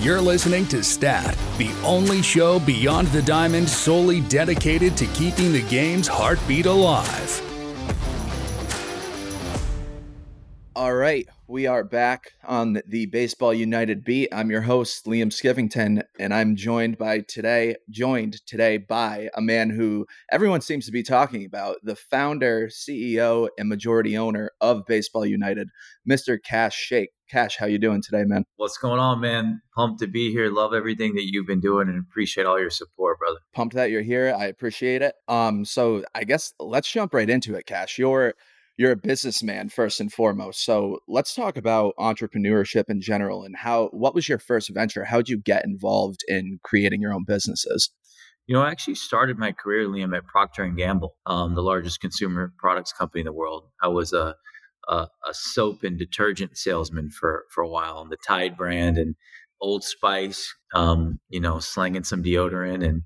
You're listening to Stat, the only show beyond the diamond solely dedicated to keeping the game's heartbeat alive. All right, we are back on the Baseball United beat. I'm your host Liam Skiffington, and I'm joined by today, joined today by a man who everyone seems to be talking about, the founder, CEO, and majority owner of Baseball United, Mr. Kash Shaikh. Kash, how you doing today, man? What's going on, man? Pumped to be here. Love everything that you've been doing, and appreciate all your support, brother. Pumped that you're here. I appreciate it. Um, so I guess let's jump right into it, Kash. You're you're a businessman first and foremost. So let's talk about entrepreneurship in general and how what was your first venture? How'd you get involved in creating your own businesses? You know, I actually started my career, Liam, at Procter and Gamble, um, the largest consumer products company in the world. I was a, a, a soap and detergent salesman for for a while on the Tide brand and Old Spice. Um, you know, slanging some deodorant and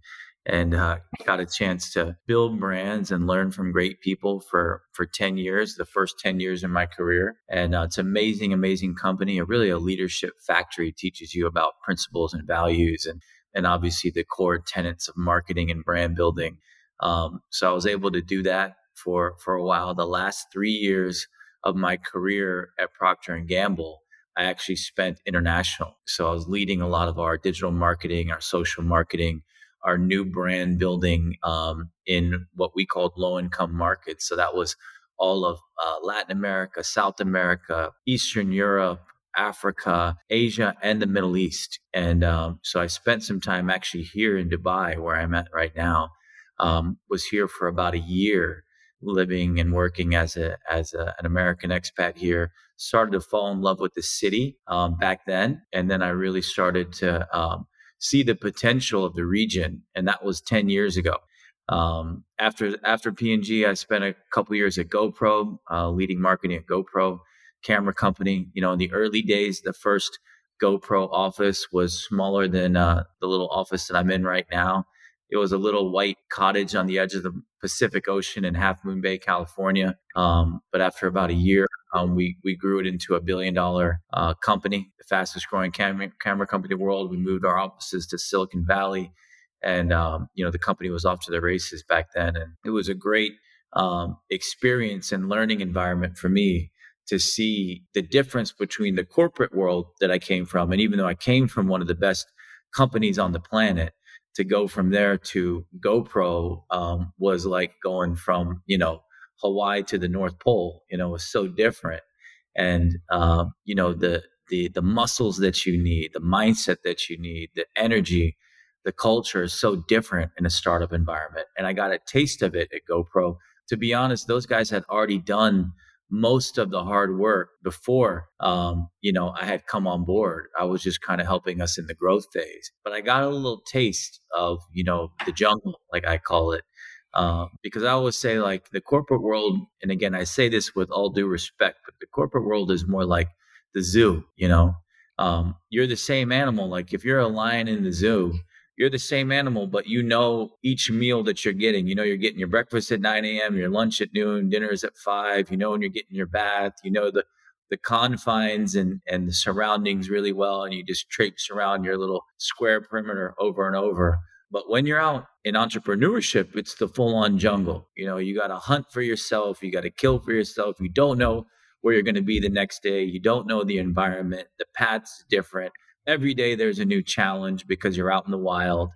and uh, got a chance to build brands and learn from great people for for 10 years the first 10 years in my career and uh, it's amazing amazing company a really a leadership factory teaches you about principles and values and and obviously the core tenets of marketing and brand building um, so i was able to do that for for a while the last three years of my career at procter and gamble i actually spent international so i was leading a lot of our digital marketing our social marketing our new brand building um, in what we called low income markets. So that was all of uh, Latin America, South America, Eastern Europe, Africa, Asia, and the Middle East. And um, so I spent some time actually here in Dubai, where I'm at right now. Um, was here for about a year, living and working as a as a, an American expat here. Started to fall in love with the city um, back then, and then I really started to um, see the potential of the region, and that was ten years ago. Um, after after P&G, I spent a couple years at GoPro, uh, leading marketing at GoPro camera company. You know, in the early days, the first GoPro office was smaller than uh, the little office that I'm in right now. It was a little white cottage on the edge of the Pacific Ocean in Half Moon Bay, California. Um, but after about a year, um, we we grew it into a billion dollar uh, company, the fastest growing camera, camera company in the world. We moved our offices to Silicon Valley, and um, you know the company was off to the races back then. And it was a great um, experience and learning environment for me to see the difference between the corporate world that I came from, and even though I came from one of the best companies on the planet, to go from there to GoPro um, was like going from you know Hawaii to the North Pole, you know, was so different. And uh, you know, the the the muscles that you need, the mindset that you need, the energy, the culture is so different in a startup environment. And I got a taste of it at GoPro. To be honest, those guys had already done most of the hard work before um, you know i had come on board i was just kind of helping us in the growth phase but i got a little taste of you know the jungle like i call it uh, because I always say, like, the corporate world, and again, I say this with all due respect, but the corporate world is more like the zoo, you know? Um, you're the same animal. Like, if you're a lion in the zoo, you're the same animal, but you know each meal that you're getting. You know, you're getting your breakfast at 9 a.m., your lunch at noon, dinner is at 5. You know, when you're getting your bath, you know the the confines and and the surroundings really well, and you just traipse around your little square perimeter over and over. But when you're out in entrepreneurship, it's the full on jungle. You know, you got to hunt for yourself, you got to kill for yourself. You don't know where you're going to be the next day, you don't know the environment, the path's different. Every day there's a new challenge because you're out in the wild.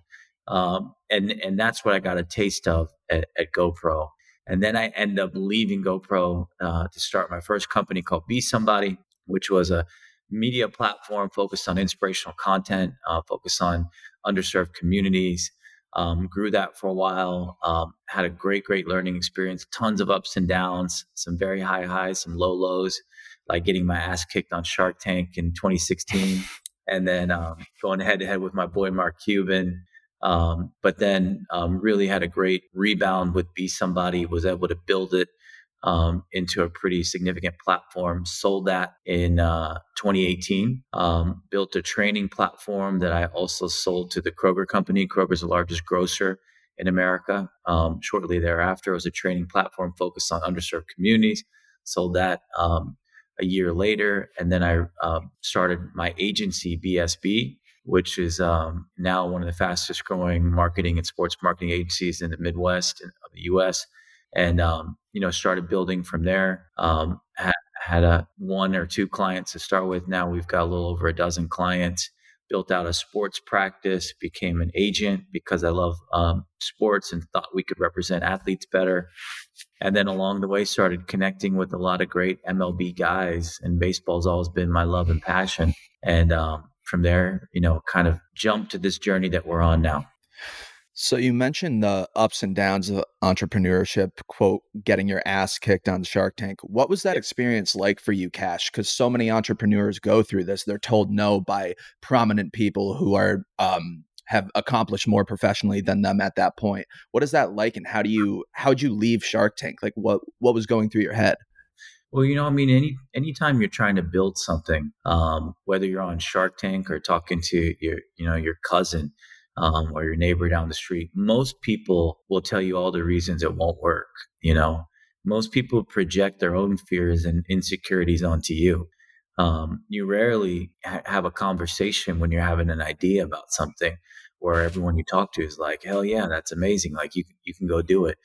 Um, and, and that's what I got a taste of at, at GoPro. And then I end up leaving GoPro uh, to start my first company called Be Somebody, which was a media platform focused on inspirational content, uh, focused on underserved communities. Um, grew that for a while. Um, had a great, great learning experience. Tons of ups and downs. Some very high highs, some low lows. Like getting my ass kicked on Shark Tank in 2016, and then um, going head to head with my boy Mark Cuban. Um, but then um, really had a great rebound with Be Somebody, was able to build it um, into a pretty significant platform. Sold that in uh, 2018. Um, built a training platform that I also sold to the Kroger company. Kroger's the largest grocer in America. Um, shortly thereafter, it was a training platform focused on underserved communities. Sold that um, a year later, and then I uh, started my agency BSB, which is um, now one of the fastest growing marketing and sports marketing agencies in the Midwest of the U.S and um, you know started building from there. Um, had, had a one or two clients to start with. Now we've got a little over a dozen clients. Built out a sports practice. Became an agent because I love um, sports and thought we could represent athletes better. And then along the way, started connecting with a lot of great MLB guys. And baseball's always been my love and passion. And um, from there, you know, kind of jumped to this journey that we're on now. So you mentioned the ups and downs of entrepreneurship, quote, getting your ass kicked on Shark Tank. What was that experience like for you, Kash? Because so many entrepreneurs go through this. They're told no by prominent people who are um, have accomplished more professionally than them at that point. What is that like, and how do you how'd you leave Shark Tank? Like, what what was going through your head? Well, you know, I mean, any anytime you're trying to build something, um, whether you're on Shark Tank or talking to your, you know, your cousin, um, or your neighbor down the street, most people will tell you all the reasons it won't work. You know, most people project their own fears and insecurities onto you. Um, you rarely ha- have a conversation when you're having an idea about something where everyone you talk to is like, hell yeah, that's amazing. Like you, you can go do it.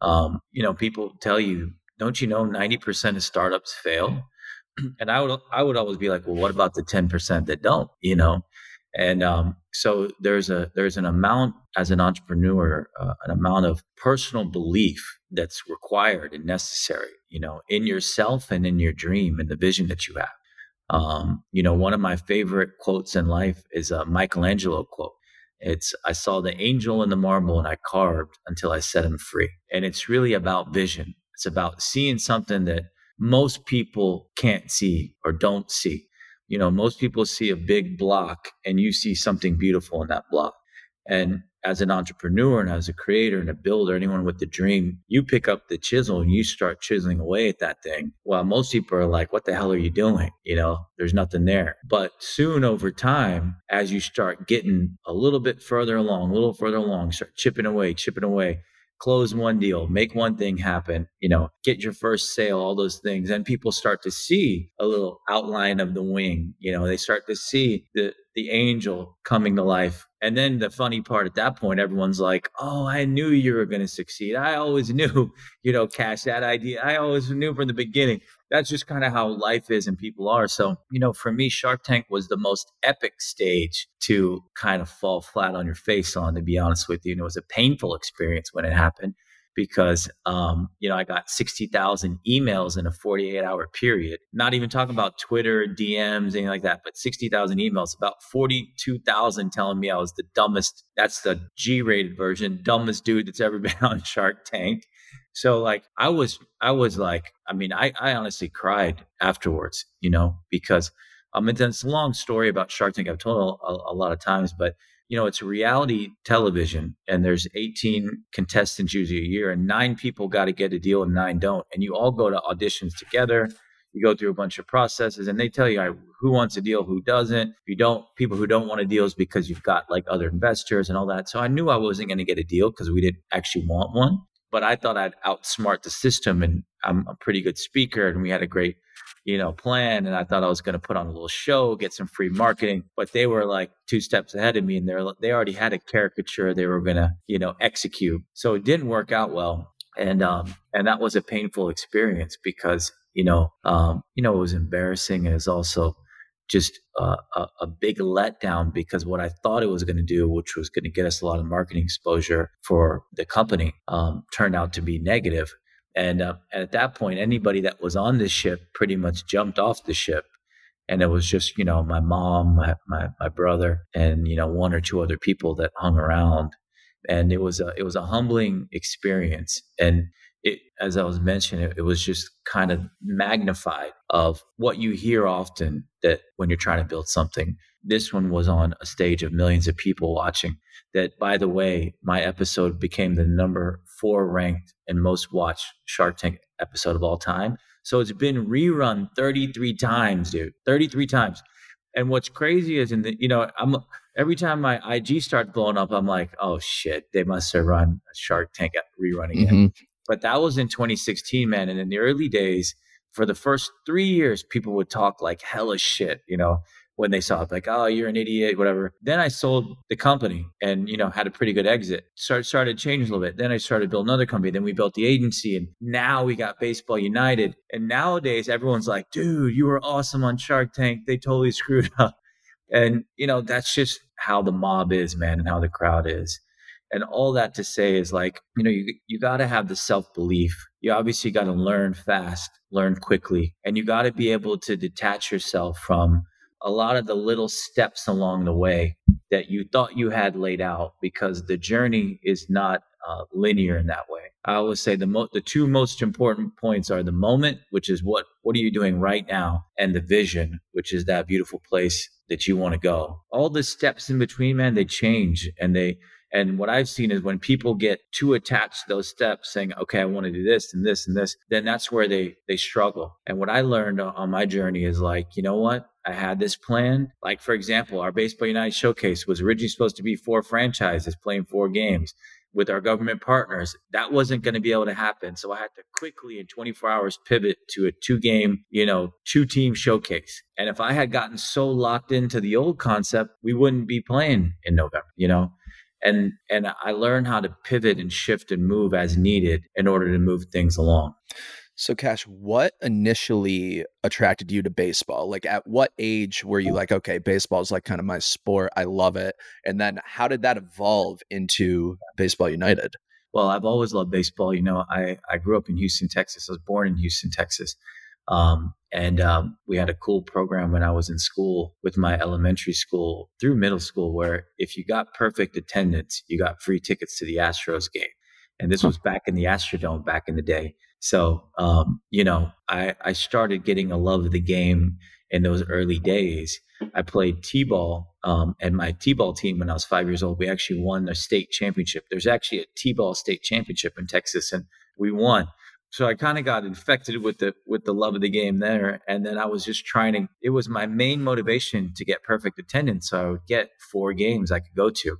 Um, you know, people tell you, don't you know, 90% of startups fail? And I would, I would always be like, well, what about the 10% that don't, you know? And um, so there's a there's an amount as an entrepreneur, uh, an amount of personal belief that's required and necessary, you know, in yourself and in your dream and the vision that you have. Um, you know, one of my favorite quotes in life is a Michelangelo quote. It's I saw the angel in the marble and I carved until I set him free. And it's really about vision. It's about seeing something that most people can't see or don't see you know, most people see a big block and you see something beautiful in that block. And as an entrepreneur and as a creator and a builder, anyone with the dream, you pick up the chisel and you start chiseling away at that thing. While most people are like, what the hell are you doing? You know, there's nothing there. But soon over time, as you start getting a little bit further along, a little further along, start chipping away, chipping away, close one deal, make one thing happen, you know, get your first sale, all those things. And people start to see a little outline of the wing, you know, they start to see the, the angel coming to life. And then the funny part at that point, everyone's like, Oh, I knew you were going to succeed. I always knew, you know, Kash, that idea. I always knew from the beginning that's just kind of how life is and people are. So, you know, for me, Shark Tank was the most epic stage to kind of fall flat on your face on, to be honest with you. And it was a painful experience when it happened because, um, you know, I got 60,000 emails in a 48 hour period, not even talking about Twitter, DMs, anything like that, but 60,000 emails, about 42,000 telling me I was the dumbest. That's the G rated version, dumbest dude that's ever been on Shark Tank. So like I was I was like I mean I I honestly cried afterwards, you know, because um and it's a long story about Shark Tank. I've told a, a lot of times, but you know it's reality television and there's 18 contestants usually a year and nine people got to get a deal and nine don't and you all go to auditions together you go through a bunch of processes and they tell you who wants a deal who doesn't? You don't people who don't want a deal is because you've got like other investors and all that so i knew i wasn't going to get a deal because we didn't actually want one but I thought I'd outsmart the system and I'm a pretty good speaker and we had a great, you know, plan. And I thought I was going to put on a little show, get some free marketing, but they were like two steps ahead of me and they're, they already had a caricature they were going to, you know, execute. So it didn't work out well. And, um, and that was a painful experience because, you know, um, you know, it was embarrassing and it's also, just a, a, big letdown because what I thought it was going to do, which was going to get us a lot of marketing exposure for the company, um, turned out to be negative. And, uh, at that point, anybody that was on this ship pretty much jumped off the ship. And it was just, you know, my mom, my, my, my brother, and, you know, one or two other people that hung around. And it was a, it was a humbling experience. And, it, as I was mentioning, it, it was just kind of magnified of what you hear often that when you're trying to build something. This one was on a stage of millions of people watching. That, by the way, my episode became the number four ranked and most watched Shark Tank episode of all time. So it's been rerun 33 times, dude. 33 times. And what's crazy is in the, you know, I'm every time my IG starts blowing up, I'm like, oh shit, they must have run a Shark Tank rerun again. Mm-hmm. But that was in 2016, man. And in the early days, for the first three years, people would talk like hella shit, you know, when they saw it, like, oh, you're an idiot, whatever. Then I sold the company and, you know, had a pretty good exit. Start, started changing a little bit. Then I started building another company. Then we built the agency and now we got Baseball United. And nowadays everyone's like, dude, you were awesome on Shark Tank. They totally screwed up. And, you know, that's just how the mob is, man, and how the crowd is. And all that to say is like, you know, you, you got to have the self belief. You obviously got to learn fast, learn quickly, and you got to be able to detach yourself from a lot of the little steps along the way that you thought you had laid out because the journey is not uh, linear in that way. I always say the mo- the two most important points are the moment, which is what what are you doing right now, and the vision, which is that beautiful place that you want to go. All the steps in between, man, they change and they and what I've seen is when people get too attached to those steps, saying, "Okay, I want to do this and this and this," then that's where they they struggle. And what I learned on my journey is like, you know what? I had this plan. Like for example, our Baseball United showcase was originally supposed to be four franchises playing four games with our government partners. That wasn't going to be able to happen. So I had to quickly in 24 hours pivot to a two game, you know, two team showcase. And if I had gotten so locked into the old concept, we wouldn't be playing in November, you know? And and I learned how to pivot and shift and move as needed in order to move things along. So, Kash, what initially attracted you to baseball? Like, at what age were you like, okay, baseball is like kind of my sport. I love it. And then how did that evolve into Baseball United? Well, I've always loved baseball. You know, I, I grew up in Houston, Texas. I was born in Houston, Texas. Um, and um, we had a cool program when I was in school with my elementary school through middle school, where if you got perfect attendance, you got free tickets to the Astros game. And this was back in the Astrodome back in the day. So, um, you know, I, I started getting a love of the game in those early days. I played T-ball, um, and my T-ball team when I was five years old, we actually won the state championship. There's actually a T-ball state championship in Texas, and we won so I kind of got infected with the with the love of the game there, and then I was just trying to. It was my main motivation to get perfect attendance, so I would get four games I could go to,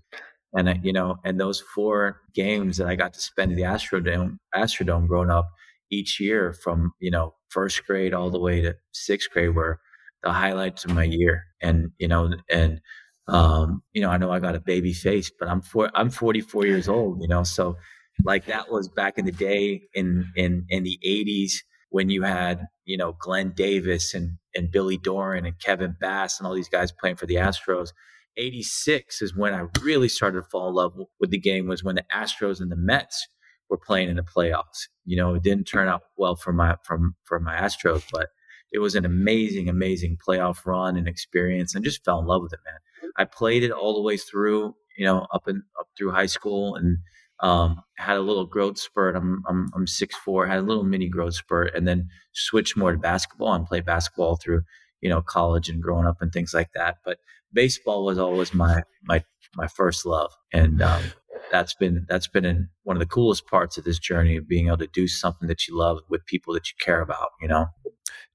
and I, you know, and those four games that I got to spend in the Astrodome, Astrodome growing up each year from you know first grade all the way to sixth grade were the highlights of my year, and you know, and um, you know, I know I got a baby face, but I'm four, I'm 44 years old, you know, so like that was back in the day in in in the 80s when you had you know Glenn Davis and and Billy Doran and Kevin Bass and all these guys playing for the Astros. 86 is when I really started to fall in love with the game was when the Astros and the Mets were playing in the playoffs. You know, it didn't turn out well for my from for my Astros, but it was an amazing, amazing playoff run and experience and just fell in love with it, man. I played it all the way through, you know, up and up through high school and um, had a little growth spurt. I'm I'm I'm six four. Had a little mini growth spurt, and then switched more to basketball and played basketball through you know college and growing up and things like that. But baseball was always my my my first love, and um, that's been that's been in one of the coolest parts of this journey of being able to do something that you love with people that you care about. You know.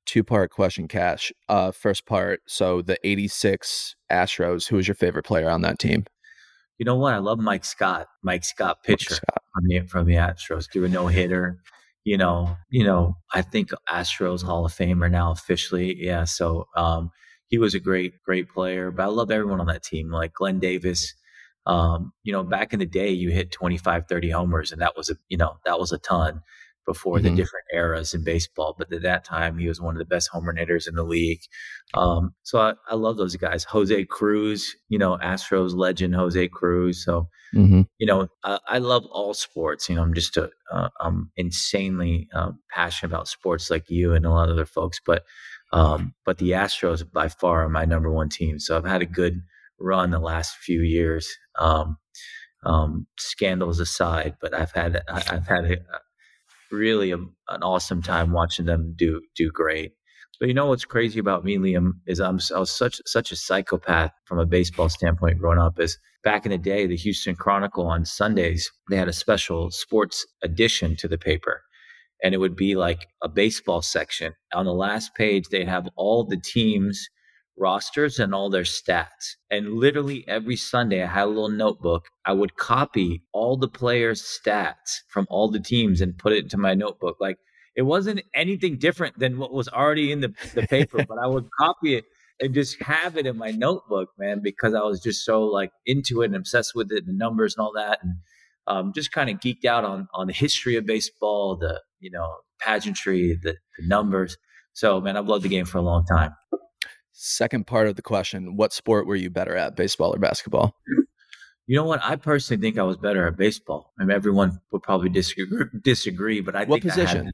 Two part question, Kash. Uh, first part. So the '86 Astros. Who was your favorite player on that team? You know what? I love Mike Scott. Mike Scott pitcher Mike Scott. from the from the Astros. Do a no hitter. You know, you know, I think Astros Hall of Famer now officially. Yeah. So um, he was a great, great player. But I love everyone on that team, like Glenn Davis. Um, you know, back in the day, you hit 25, 30 homers, and that was a, you know, that was a ton before mm-hmm. the different eras in baseball. But at that time, he was one of the best home run hitters in the league. Um, so I, I, love those guys. Jose Cruz, you know, Astros legend Jose Cruz. So, mm-hmm. you know, I, I, love all sports. You know, I'm just a, uh, I'm insanely uh, passionate about sports like you and a lot of other folks. But, um, but the Astros by far are my number one team. So I've had a good run the last few years. Um, um, scandals aside, but I've had I've had a, really a, an awesome time watching them do do great. But you know what's crazy about me, Liam, is I'm I was such such a psychopath from a baseball standpoint growing up. Is back in the day, the Houston Chronicle on Sundays they had a special sports edition to the paper, and it would be like a baseball section. On the last page, they'd have all the teams rosters and all their stats. And literally every Sunday, I had a little notebook. I would copy all the players' stats from all the teams and put it into my notebook. Like it wasn't anything different than what was already in the, the paper, but I would copy it and just have it in my notebook, man, because I was just so like into it and obsessed with it, the numbers and all that. And um, just kind of geeked out on on the history of baseball, the you know pageantry, the, the numbers. So man, I've loved the game for a long time. Second part of the question: What sport were you better at, baseball or basketball? You know what? I personally think I was better at baseball. I mean, everyone would probably disagree, disagree but I what think position?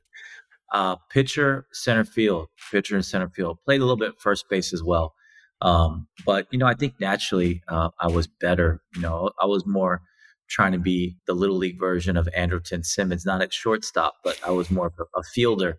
uh, pitcher, center field, pitcher and center field. Played a little bit first base as well. Um, but you know, I think naturally uh, I was better. You know, I was more trying to be the little league version of Andrelton Simmons, not at shortstop, but I was more of a, a fielder.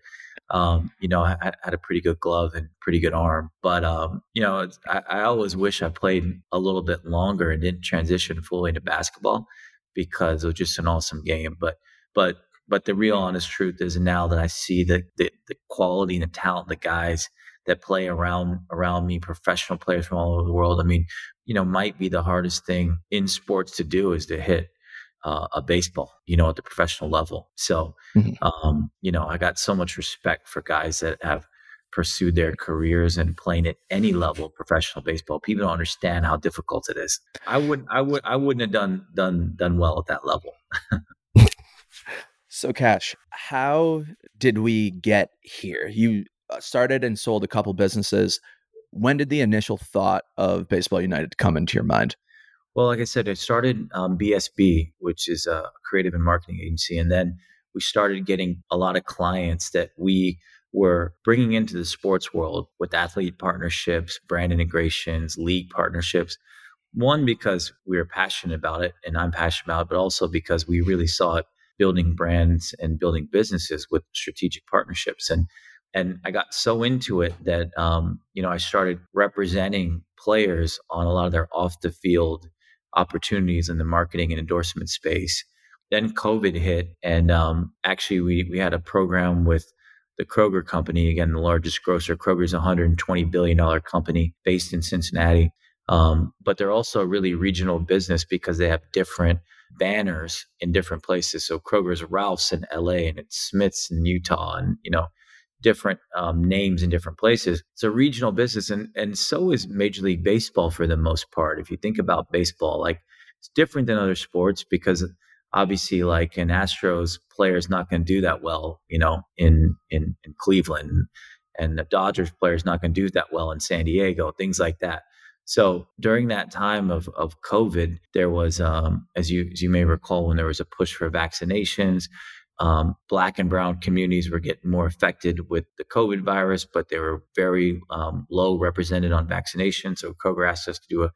Um, you know, I, I, had a pretty good glove and pretty good arm, but um, you know, I, I, always wish I played a little bit longer and didn't transition fully into basketball because it was just an awesome game. But but but the real honest truth is now that I see the the, the quality and the talent, the guys that play around around me, professional players from all over the world. I mean, you know, might be the hardest thing in sports to do is to hit uh, a baseball, you know, at the professional level. So, mm-hmm. um, you know, I got so much respect for guys that have pursued their careers and playing at any level of professional baseball. People don't understand how difficult it is. I wouldn't, I would, I wouldn't have done done done well at that level. so, Kash, how did we get here? You uh, started and sold a couple businesses. When did the initial thought of Baseball United come into your mind? Well, like I said, I started um, BSB, which is a creative and marketing agency, and then we started getting a lot of clients that we were bringing into the sports world with athlete partnerships, brand integrations, league partnerships. One, because we were passionate about it, and I'm passionate about it, but also because we really saw it building brands and building businesses with strategic partnerships. And and I got so into it that um, you know I started representing players on a lot of their off the field opportunities in the marketing and endorsement space. Then COVID hit, and um, actually we we had a program with the Kroger company again, the largest grocer. Kroger is a 120 billion dollar company based in Cincinnati, um, but they're also a really regional business because they have different banners in different places. So Kroger's Ralph's in LA, and it's Smith's in Utah, and you know different um, names in different places. It's a regional business, and and so is Major League Baseball for the most part. If you think about baseball, like it's different than other sports because obviously, like an Astros player is not going to do that well, you know, in in in Cleveland, and the Dodgers player is not going to do that well in San Diego, things like that. So during that time of, of COVID, there was, um, as you as you may recall, when there was a push for vaccinations, um, black and brown communities were getting more affected with the COVID virus, but they were very um, low represented on vaccination. So Kroger asked us to do a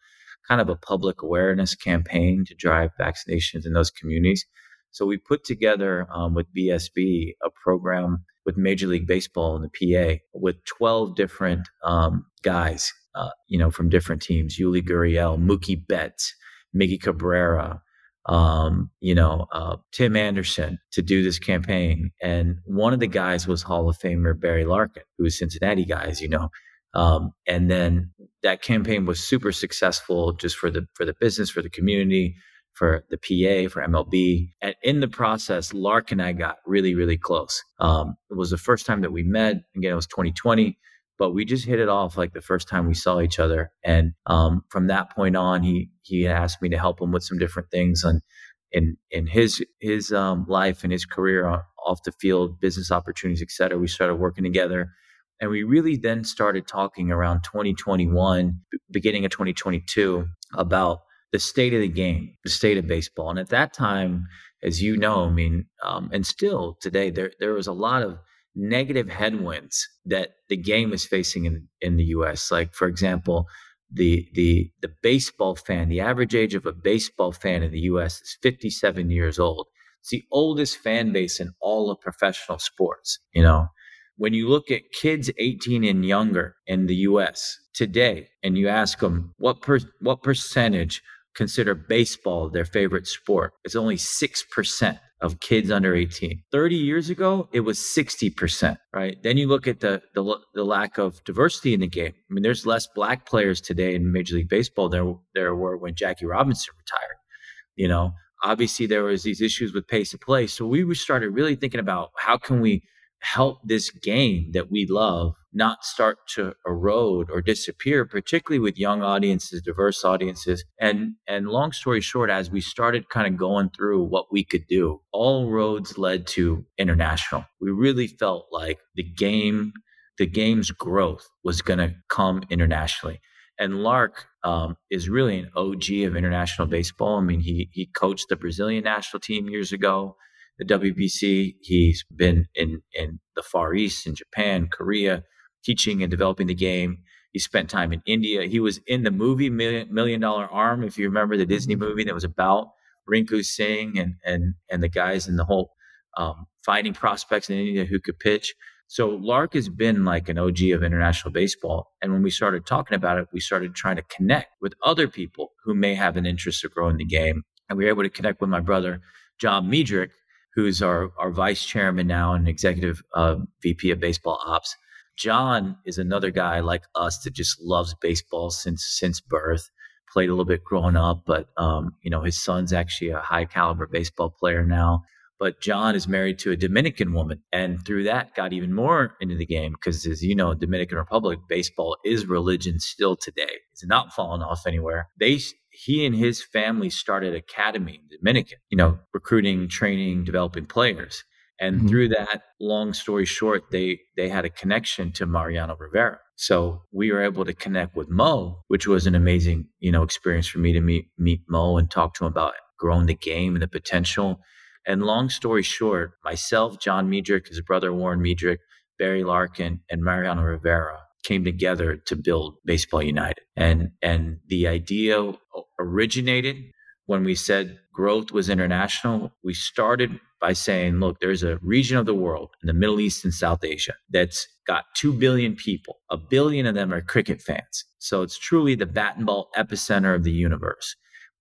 kind of a public awareness campaign to drive vaccinations in those communities. So we put together um, with BSB a program with Major League Baseball in the PA with 12 different um, guys, uh, you know, from different teams: Yuli Gurriel, Mookie Betts, Miggy Cabrera, um, you know, uh, Tim Anderson to do this campaign. And one of the guys was Hall of Famer Barry Larkin, who was Cincinnati guy, as you know. Um, and then that campaign was super successful just for the for the business, for the community, for the PA, for MLB. And in the process, Lark and I got really, really close. Um, it was the first time that we met. Again, it was 2020 but we just hit it off like the first time we saw each other. And um, from that point on, he he asked me to help him with some different things on in in his his um, life and his career off the field, business opportunities, et cetera. We started working together, and we really then started talking around 2021, beginning of 2022, about the state of the game, the state of baseball. And at that time, as you know, I mean, um, and still today, there there was a lot of negative headwinds that the game is facing in, in the US. Like, for example, the, the, the baseball fan, the average age of a baseball fan in the US is 57 years old. It's the oldest fan base in all of professional sports. You know, when you look at kids 18 and younger in the US today and you ask them what per, what percentage consider baseball their favorite sport, it's only 6% of kids under 18. 30 years ago, it was 60%, right? Then you look at the, the, the lack of diversity in the game. I mean, there's less black players today in Major League Baseball than there were when Jackie Robinson retired. You know, obviously there was these issues with pace of play. So we started really thinking about how can we help this game that we love not start to erode or disappear particularly with young audiences diverse audiences and and long story short as we started kind of going through what we could do all roads led to international we really felt like the game the game's growth was going to come internationally and Lark um, is really an OG of international baseball. I mean, he he coached the Brazilian national team years ago the WBC. He's been in, in the Far East, in Japan, Korea, teaching and developing the game. He spent time in India. He was in the movie Million, Million Dollar Arm, if you remember the Disney movie that was about Rinku Singh and and and the guys in the whole um, finding prospects in India who could pitch. So Lark has been like an OG of international baseball. And when we started talking about it, we started trying to connect with other people who may have an interest of growing the game. And we were able to connect with my brother, John Miedreich, who's our, our vice chairman now and executive uh, VP of baseball ops. John is another guy like us that just loves baseball since since birth. Played a little bit growing up, but um, you know his son's actually a high caliber baseball player now. But John is married to a Dominican woman, and through that got even more into the game because, as you know, Dominican Republic baseball is religion still today. It's not fallen off anywhere. They he and his family started academy in Dominican, you know, recruiting, training, developing players. And mm-hmm. through that, long story short, they they had a connection to Mariano Rivera. So we were able to connect with Mo, which was an amazing, you know, experience for me to meet meet Mo and talk to him about growing the game and the potential and long story short, myself, John Miedreich, his brother Warren Miedreich, Barry Larkin, and Mariano Rivera came together to build Baseball United. And and the idea originated when we said growth was international. We started by saying, mm-hmm. look, there's a region of the world in the Middle East and South Asia that's got 2 billion people. A billion of them are cricket fans. So it's truly the bat and ball epicenter of the universe.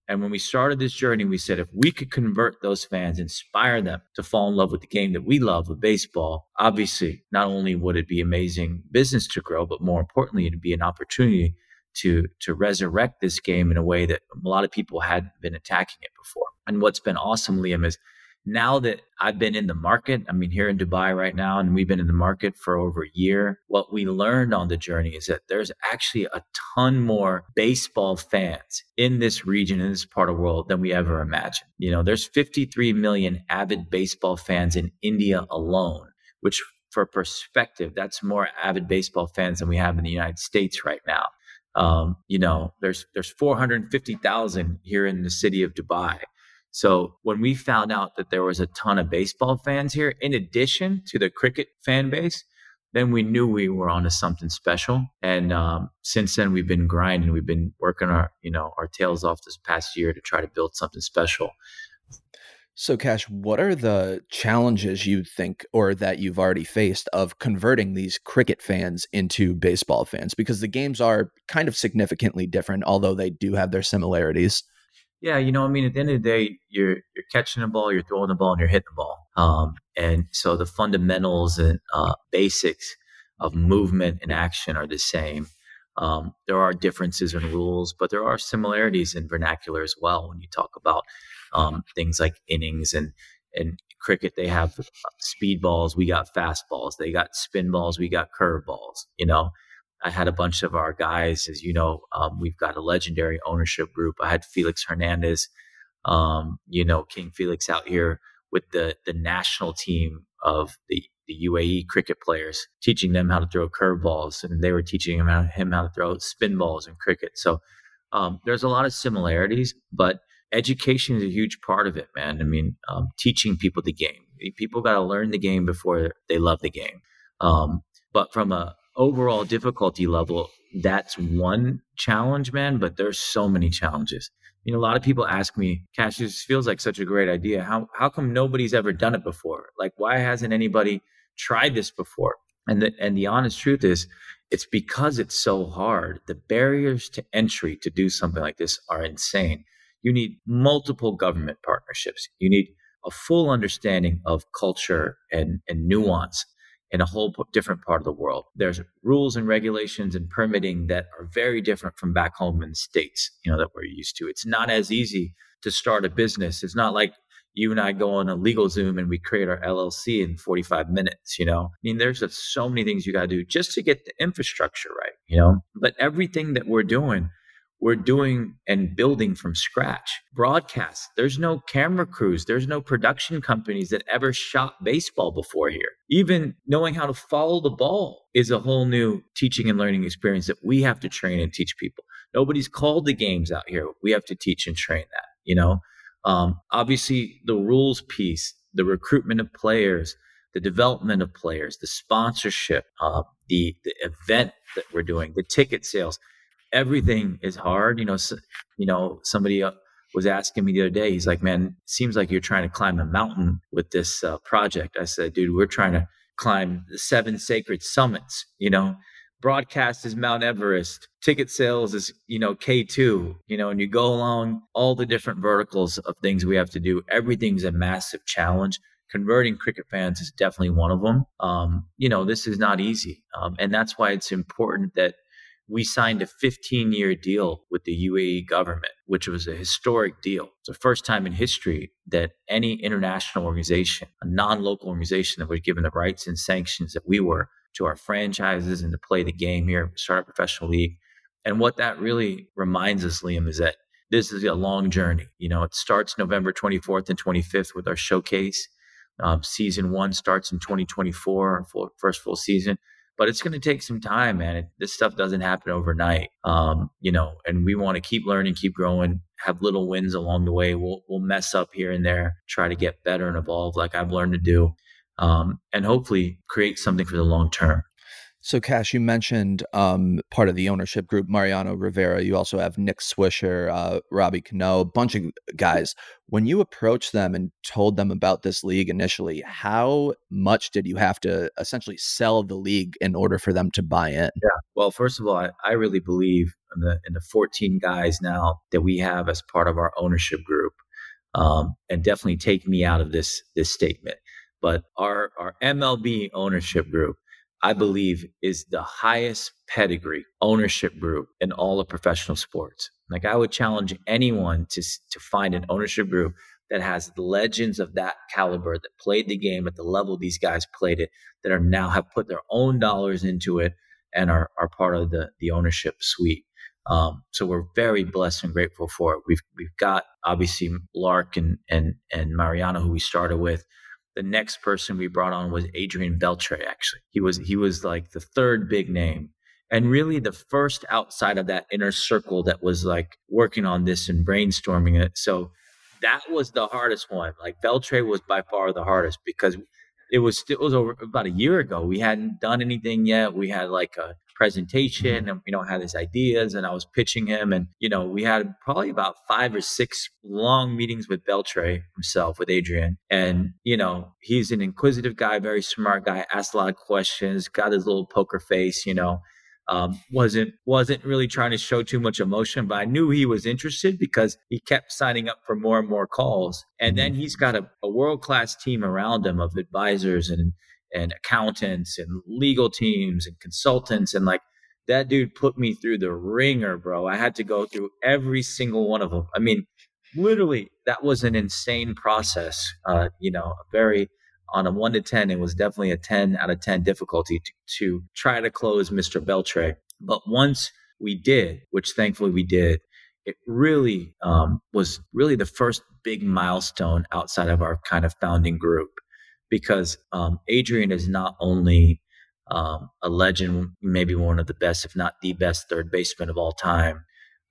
And when we started this journey, we said if we could convert those fans, inspire them to fall in love with the game that we love with baseball, obviously, not only would it be amazing business to grow, but more importantly, it'd be an opportunity to to resurrect this game in a way that a lot of people hadn't been attacking it before. And what's been awesome, Liam, is now that I've been in the market, I mean, here in Dubai right now, and we've been in the market for over a year, what we learned on the journey is that there's actually a ton more baseball fans in this region, in this part of the world than we ever imagined. You know, there's 53 million avid baseball fans in India alone, which for perspective, that's more avid baseball fans than we have in the United States right now. Um, you know, there's there's 450,000 here in the city of Dubai. So when we found out that there was a ton of baseball fans here, in addition to the cricket fan base, then we knew we were onto something special. And um, since then, we've been grinding. We've been working our, you know, our tails off this past year to try to build something special. So, Kash, what are the challenges you think or that you've already faced of converting these cricket fans into baseball fans? Because the games are kind of significantly different, although they do have their similarities. Yeah, you know, I mean, at the end of the day, you're you're catching the ball, you're throwing the ball, and you're hitting the ball. Um, and so the fundamentals and uh, basics of movement and action are the same. Um, there are differences in rules, but there are similarities in vernacular as well. When you talk about um, things like innings and and cricket, they have uh, speed balls, we got fastballs. They got spin balls, we got curve balls. You know, I had a bunch of our guys, as you know, um, we've got a legendary ownership group. I had Felix Hernandez, um, you know, King Felix out here with the the national team of the the UAE cricket players, teaching them how to throw curveballs, and they were teaching him how, him how to throw spin balls in cricket. So um, there's a lot of similarities, but education is a huge part of it, man. I mean, um, teaching people the game. People got to learn the game before they love the game. Um, but from a overall difficulty level, that's one challenge, man. But there's so many challenges. You know, a lot of people ask me, Kash, this feels like such a great idea. How how come nobody's ever done it before? Like, why hasn't anybody tried this before? And the and the honest truth is, it's because it's so hard. The barriers to entry to do something like this are insane. You need multiple government partnerships. You need a full understanding of culture and, and nuance in a whole different part of the world. There's rules and regulations and permitting that are very different from back home in the States, you know, that we're used to. It's not as easy to start a business. It's not like you and I go on a LegalZoom and we create our LLC in 45 minutes, you know? I mean, there's so many things you got to do just to get the infrastructure right, you know? But everything that we're doing we're doing and building from scratch. Broadcast, there's no camera crews, there's no production companies that ever shot baseball before here. Even knowing how to follow the ball is a whole new teaching and learning experience that we have to train and teach people. Nobody's called the games out here. We have to teach and train that, you know? Um, obviously, the rules piece, the recruitment of players, the development of players, the sponsorship, uh, the, the event that we're doing, the ticket sales everything is hard. You know, so, you know, somebody uh, was asking me the other day. He's like, "Man, seems like you're trying to climb a mountain with this uh, project." I said, "Dude, we're trying to climb the seven sacred summits." You know, broadcast is Mount Everest. Ticket sales is you know K two. You know, and you go along all the different verticals of things we have to do. Everything's a massive challenge converting cricket fans is definitely one of them. Um, you know, this is not easy. Um, and that's why it's important that we signed a 15 year deal with the UAE government, which was a historic deal. It's the first time in history that any international organization, a non local organization that was given the rights and sanctions that we were to our franchises and to play the game here, start a professional league. And what that really reminds us, Liam, is that this is a long journey. You know, it starts November 24th and 25th with our showcase. Um, season one starts in 2024, full, first full season but it's going to take some time, man. It, this stuff doesn't happen overnight, um, you know. And we want to keep learning, keep growing, have little wins along the way. We'll we'll mess up here and there, try to get better and evolve, like I've learned to do, um, and hopefully create something for the long term. So, Kash, you mentioned um, part of the ownership group, Mariano Rivera. You also have Nick Swisher, uh, Robbie Cano, a bunch of guys. When you approached them and told them about this league initially, how much did you have to essentially sell the league in order for them to buy in? Yeah. Well, first of all, I, I really believe in the in the 14 guys now that we have as part of our ownership group, um, and definitely take me out of this this statement. But our our MLB ownership group I believe is the highest pedigree ownership group in all of professional sports. Like I would challenge anyone to to find an ownership group that has legends of that caliber that played the game at the level these guys played it that are now have put their own dollars into it and are, are part of the the ownership suite. Um, so we're very blessed and grateful for it. We've we've got obviously Lark and and and Mariano who we started with the next person we brought on was Adrian Beltre. Actually, he was he was like the third big name, and really the first outside of that inner circle that was like working on this and brainstorming it. So that was the hardest one. Like Beltre was by far the hardest because it was it was over about a year ago. We hadn't done anything yet. We had like a presentation mm-hmm. and you know had his ideas and I was pitching him and you know we had probably about five or six long meetings with Beltre himself with Adrian and you know he's an inquisitive guy very smart guy asked a lot of questions got his little poker face you know um, wasn't wasn't really trying to show too much emotion, but I knew he was interested because he kept signing up for more and more calls. And then mm-hmm. he's got a, a world class team around him of advisors and and accountants and legal teams and consultants and like that dude put me through the ringer, bro. I had to go through every single one of them. I mean, literally, that was an insane process. Uh, you know, very on a one to 10, it was definitely a 10 out of 10 difficulty to, to try to close Mr. Beltre. But once we did, which thankfully we did, it really um, was really the first big milestone outside of our kind of founding group because um, Adrian is not only um, a legend, maybe one of the best, if not the best third baseman of all time.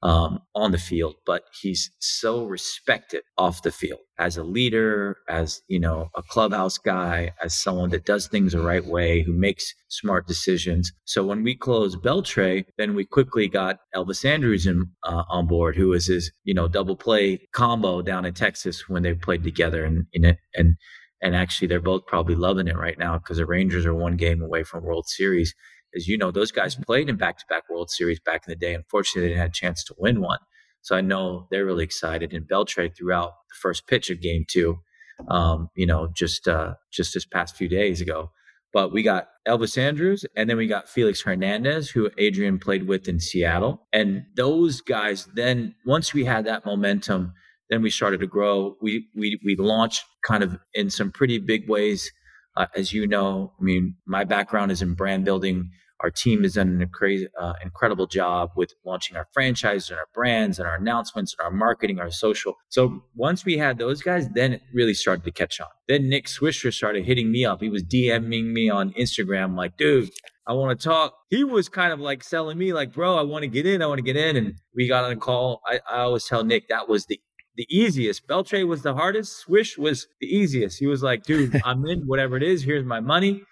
um, on the field, but he's so respected off the field as a leader, as you know, a clubhouse guy, as someone that does things the right way, who makes smart decisions. So when we closed Beltre, then we quickly got Elvis Andrus in, uh, on board, who was his you know double play combo down in Texas when they played together, and in it and and actually they're both probably loving it right now because the Rangers are one game away from World Series as you know, those guys played in back to back World Series back in the day. Unfortunately, they didn't have a chance to win one. So I know they're really excited. And Beltre throughout the first pitch of game two, um, you know, just uh, just this past few days ago. But we got Elvis Andrews, and then we got Felix Hernandez, who Adrian played with in Seattle. And those guys, then once we had that momentum, then we started to grow. We we we launched kind of in some pretty big ways. Uh, as you know, I mean, my background is in brand building our team has done an crazy, uh, incredible job with launching our franchise and our brands and our announcements and our marketing, our social. So once we had those guys, then it really started to catch on. Then Nick Swisher started hitting me up. He was DMing me on Instagram, like, dude, I want to talk. He was kind of like selling me, like, bro, I want to get in. I want to get in. And we got on a call. I, I always tell Nick that was the the easiest. Beltre was the hardest. Swish was the easiest. He was like, dude, I'm in, whatever it is. Here's my money,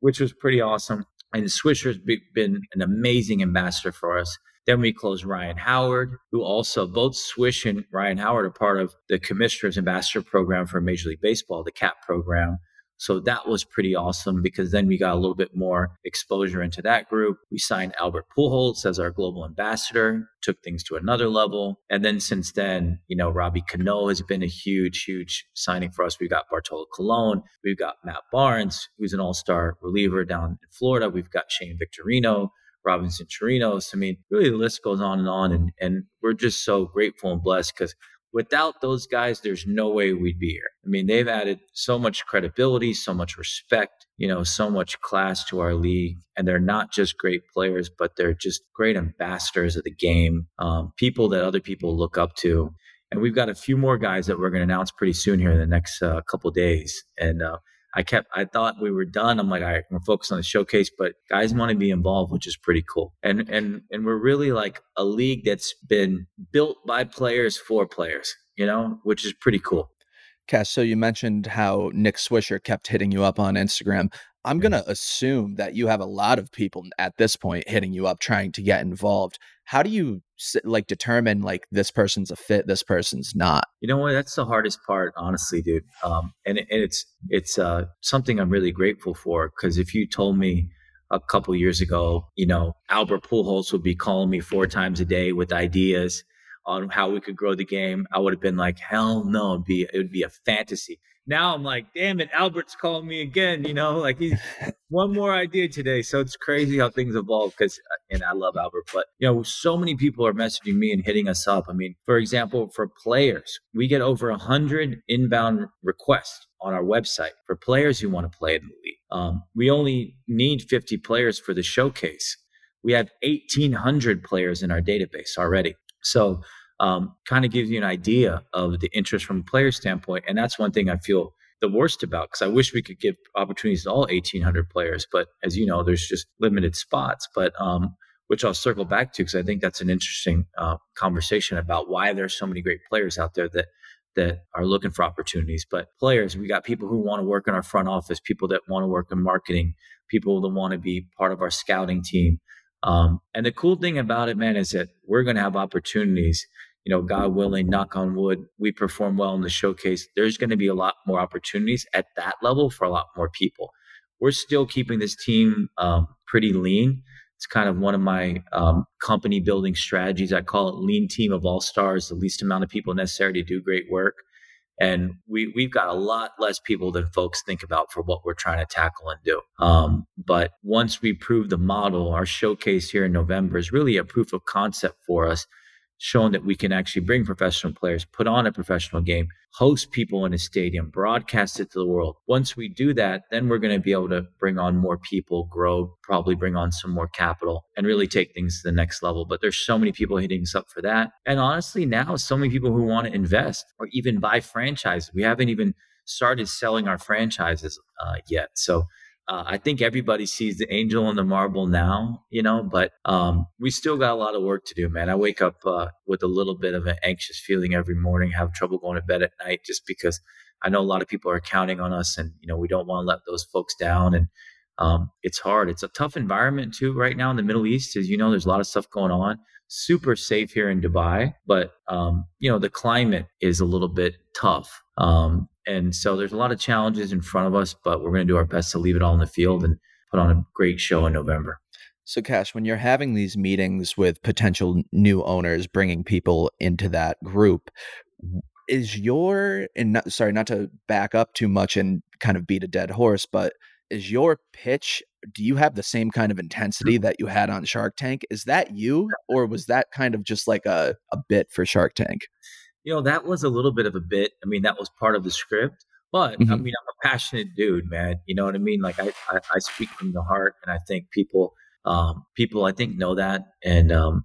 which was pretty awesome. And Swisher's been an amazing ambassador for us. Then we closed Ryan Howard, who also both Swish and Ryan Howard are part of the Commissioner's Ambassador Program for Major League Baseball, the CAP program. So that was pretty awesome because then we got a little bit more exposure into that group. We signed Albert Pujols as our global ambassador, took things to another level. And then since then, you know, Robbie Cano has been a huge, huge signing for us. We've got Bartolo Colon. We've got Matt Barnes, who's an all-star reliever down in Florida. We've got Shane Victorino. Robinson Chirinos. I mean, really the list goes on and on. And, and we're just so grateful and blessed because Without those guys, there's no way we'd be here. I mean, they've added so much credibility, so much respect, you know, so much class to our league. And they're not just great players, but they're just great ambassadors of the game, um, people that other people look up to. And we've got a few more guys that we're going to announce pretty soon here in the next uh, couple days. And uh, I kept, I thought we were done. I'm like, all right, we're focused on the showcase, but guys want to be involved, which is pretty cool. And, and, and we're really like a league that's been built by players for players, you know, which is pretty cool. Kash, so you mentioned how Nick Swisher kept hitting you up on Instagram. I'm going to assume that you have a lot of people at this point hitting you up trying to get involved. How do you like determine like this person's a fit, this person's not? You know what? That's the hardest part, honestly, dude. Um, and, and it's it's uh, something I'm really grateful for because if you told me a couple years ago, you know, Albert Pujols would be calling me four times a day with ideas on how we could grow the game, I would have been like, hell no, it'd be it would be a fantasy. Now I'm like, damn it, Albert's calling me again. You know, like he's one more idea today. So it's crazy how things evolve. Because and I love Albert, but you know, so many people are messaging me and hitting us up. I mean, for example, for players, we get over a hundred inbound requests on our website for players who want to play in the league. Um, we only need 50 players for the showcase. We have 1,800 players in our database already. So, um, kind of gives you an idea of the interest from a player standpoint. And that's one thing I feel the worst about because I wish we could give opportunities to all 1,800 players. But as you know, there's just limited spots. But um, which I'll circle back to because I think that's an interesting uh, conversation about why there's so many great players out there that that are looking for opportunities. But players, we got people who want to work in our front office, people that want to work in marketing, people that want to be part of our scouting team. Um, and the cool thing about it, man, is that we're going to have opportunities. You know, God willing, knock on wood, we perform well in the showcase. There's going to be a lot more opportunities at that level for a lot more people. We're still keeping this team um, pretty lean. It's kind of one of my um, company building strategies. I call it lean team of all stars, the least amount of people necessary to do great work. And we, we've got a lot less people than folks think about for what we're trying to tackle and do. Um, but once we prove the model, our showcase here in November is really a proof of concept for us shown that we can actually bring professional players, put on a professional game, host people in a stadium, broadcast it to the world. Once we do that, then we're going to be able to bring on more people, grow, probably bring on some more capital and really take things to the next level. But there's so many people hitting us up for that. And honestly, now so many people who want to invest or even buy franchises. We haven't even started selling our franchises uh, yet. So uh, I think everybody sees the angel and the marble now, you know, but um, we still got a lot of work to do, man. I wake up uh, with a little bit of an anxious feeling every morning, have trouble going to bed at night just because I know a lot of people are counting on us and, you know, we don't want to let those folks down. And um, it's hard. It's a tough environment too right now in the Middle East. As you know, there's a lot of stuff going on. Super safe here in Dubai, but um, you know the climate is a little bit tough. Um, and so there's a lot of challenges in front of us, but we're going to do our best to leave it all in the field and put on a great show in November. So, Kash, when you're having these meetings with potential new owners, bringing people into that group, is your and not, sorry, not to back up too much and kind of beat a dead horse, but is your pitch? Do you have the same kind of intensity mm-hmm. that you had on Shark Tank? Is that you, or was that kind of just like a, a bit for Shark Tank? You know, that was a little bit of a bit. I mean, that was part of the script. But mm-hmm. I mean, I'm a passionate dude, man. You know what I mean? Like I, I, I speak from the heart, and I think people, um, people, I think know that, and um,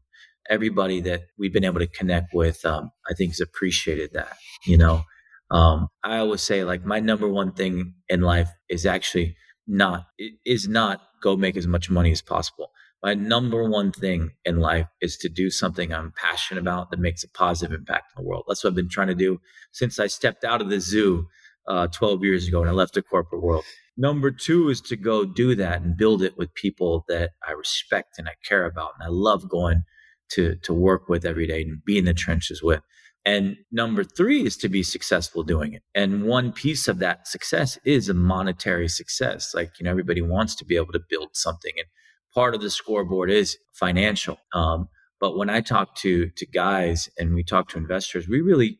everybody that we've been able to connect with, um, I think has appreciated that. You know, um, I always say like my number one thing in life is actually not is not go make as much money as possible my number one thing in life is to do something I'm passionate about that makes a positive impact in the world. That's what I've been trying to do since I stepped out of the zoo uh, 12 years ago and I left the corporate world. Number two is to go do that and build it with people that I respect and I care about. And I love going to, to work with every day and be in the trenches with. And number three is to be successful doing it. And one piece of that success is a monetary success. Like, you know, everybody wants to be able to build something. And part of the scoreboard is financial. Um, but when I talk to to guys and we talk to investors, we really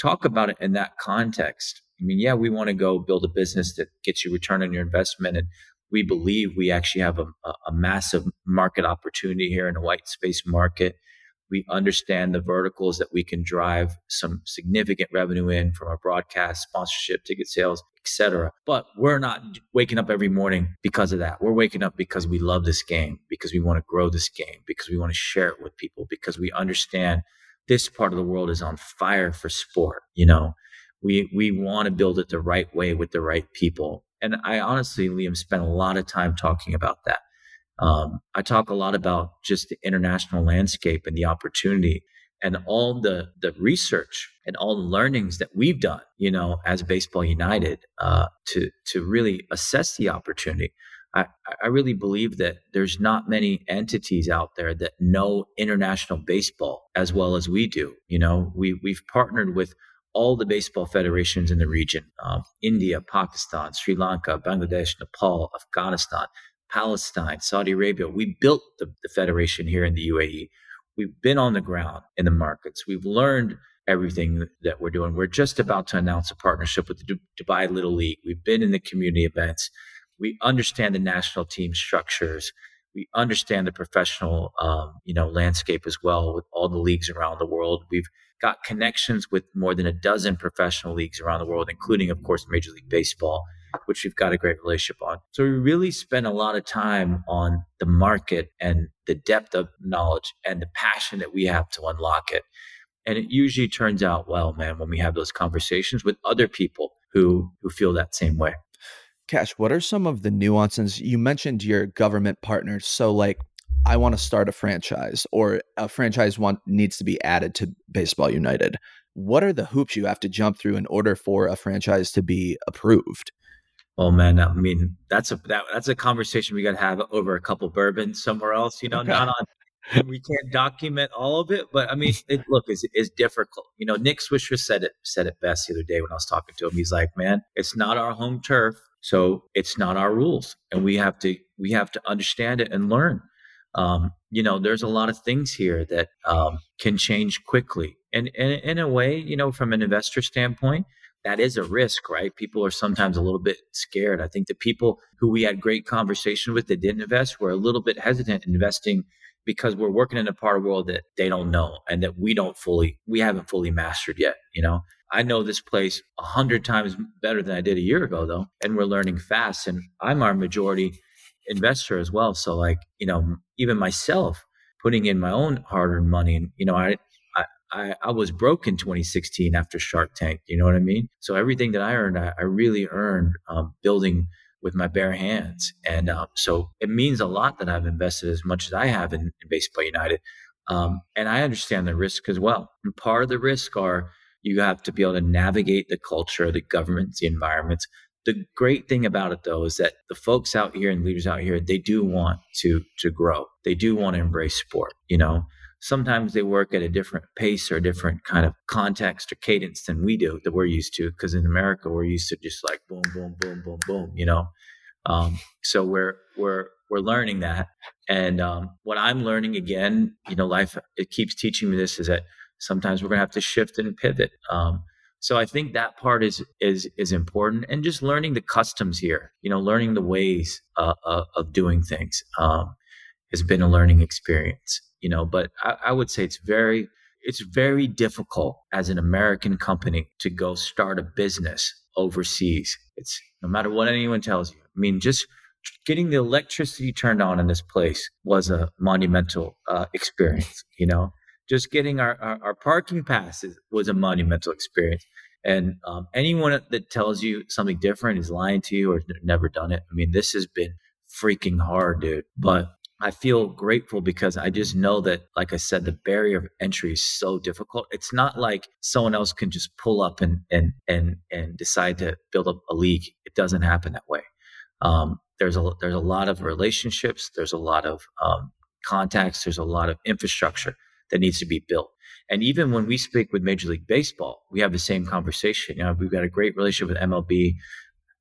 talk about it in that context. I mean, yeah, we want to go build a business that gets you return on your investment, and we believe we actually have a, a massive market opportunity here in a white space market we understand the verticals that we can drive some significant revenue in from our broadcast, sponsorship, ticket sales, etc. But we're not waking up every morning because of that. We're waking up because we love this game, because we want to grow this game, because we want to share it with people, because we understand this part of the world is on fire for sport. You know, we we want to build it the right way with the right people. And I honestly, Liam, spent a lot of time talking about that. Um, I talk a lot about just the international landscape and the opportunity and all the the research and all the learnings that we've done, you know, as Baseball United, uh, to to really assess the opportunity. I, I really believe that there's not many entities out there that know international baseball as well as we do. You know, we we've partnered with all the baseball federations in the region: um, India, Pakistan, Sri Lanka, Bangladesh, Nepal, Afghanistan. Palestine, Saudi Arabia. We built the, the federation here in the UAE. We've been on the ground in the markets. We've learned everything that we're doing. We're just about to announce a partnership with the Dubai Little League. We've been in the community events. We understand the national team structures. We understand the professional, um, you know, landscape as well with all the leagues around the world. We've got connections with more than a dozen professional leagues around the world, including, of course, Major League Baseball which we've got a great relationship on. So we really spend a lot of time on the market and the depth of knowledge and the passion that we have to unlock it. And it usually turns out well, man, when we have those conversations with other people who who feel that same way. Kash, what are some of the nuances? You mentioned your government partners. So like I want to start a franchise or a franchise want needs to be added to Baseball United. What are the hoops you have to jump through in order for a franchise to be approved? Oh man, I mean that's a that, that's a conversation we got to have over a couple bourbons somewhere else. You know, okay. not on. We can't document all of it, but I mean, it, look, is is difficult. You know, Nick Swisher said it said it best the other day when I was talking to him. He's like, "Man, it's not our home turf, so it's not our rules, and we have to we have to understand it and learn." Um, you know, there's a lot of things here that um, can change quickly, and, and in a way, you know, from an investor standpoint, that is a risk, right? People are sometimes a little bit scared. I think the people who we had great conversation with that didn't invest were a little bit hesitant in investing because we're working in a part of the world that they don't know and that we don't fully, we haven't fully mastered yet. You know, I know this place a hundred times better than I did a year ago, though, and we're learning fast. And I'm our majority investor as well. So, like, you know, even myself putting in my own hard earned money, and you know, I I, I was broke in 2016 after Shark Tank. You know what I mean? So everything that I earned, I, I really earned um, building with my bare hands. And um, so it means a lot that I've invested as much as I have in, in Baseball United. Um, and I understand the risk as well. And part of the risk are you have to be able to navigate the culture, the governments, the environments. The great thing about it though is that the folks out here and leaders out here, they do want to to grow. They do want to embrace sport, you know. Sometimes they work at a different pace or a different kind of context or cadence than we do that we're used to. Because in America, we're used to just like boom, boom, boom, boom, boom, you know. Um, so we're we're we're learning that, and um, what I'm learning again, you know, life it keeps teaching me this is that sometimes we're gonna have to shift and pivot. Um, so I think that part is is is important, and just learning the customs here, you know, learning the ways uh, uh, of doing things um, has been a learning experience, you know. But I, I would say it's very it's very difficult as an American company to go start a business overseas. It's no matter what anyone tells you. I mean, just getting the electricity turned on in this place was a monumental uh, experience. You know, just getting our, our, our parking passes was a monumental experience. And um, anyone that tells you something different is lying to you or never done it. I mean, this has been freaking hard, dude. But I feel grateful because I just know that, like I said, the barrier of entry is so difficult. It's not like someone else can just pull up and and and and decide to build up a league. It doesn't happen that way. Um, there's a there's a lot of relationships. There's a lot of um, contacts. There's a lot of infrastructure that needs to be built. And even when we speak with Major League Baseball, we have the same conversation. You know, we've got a great relationship with MLB.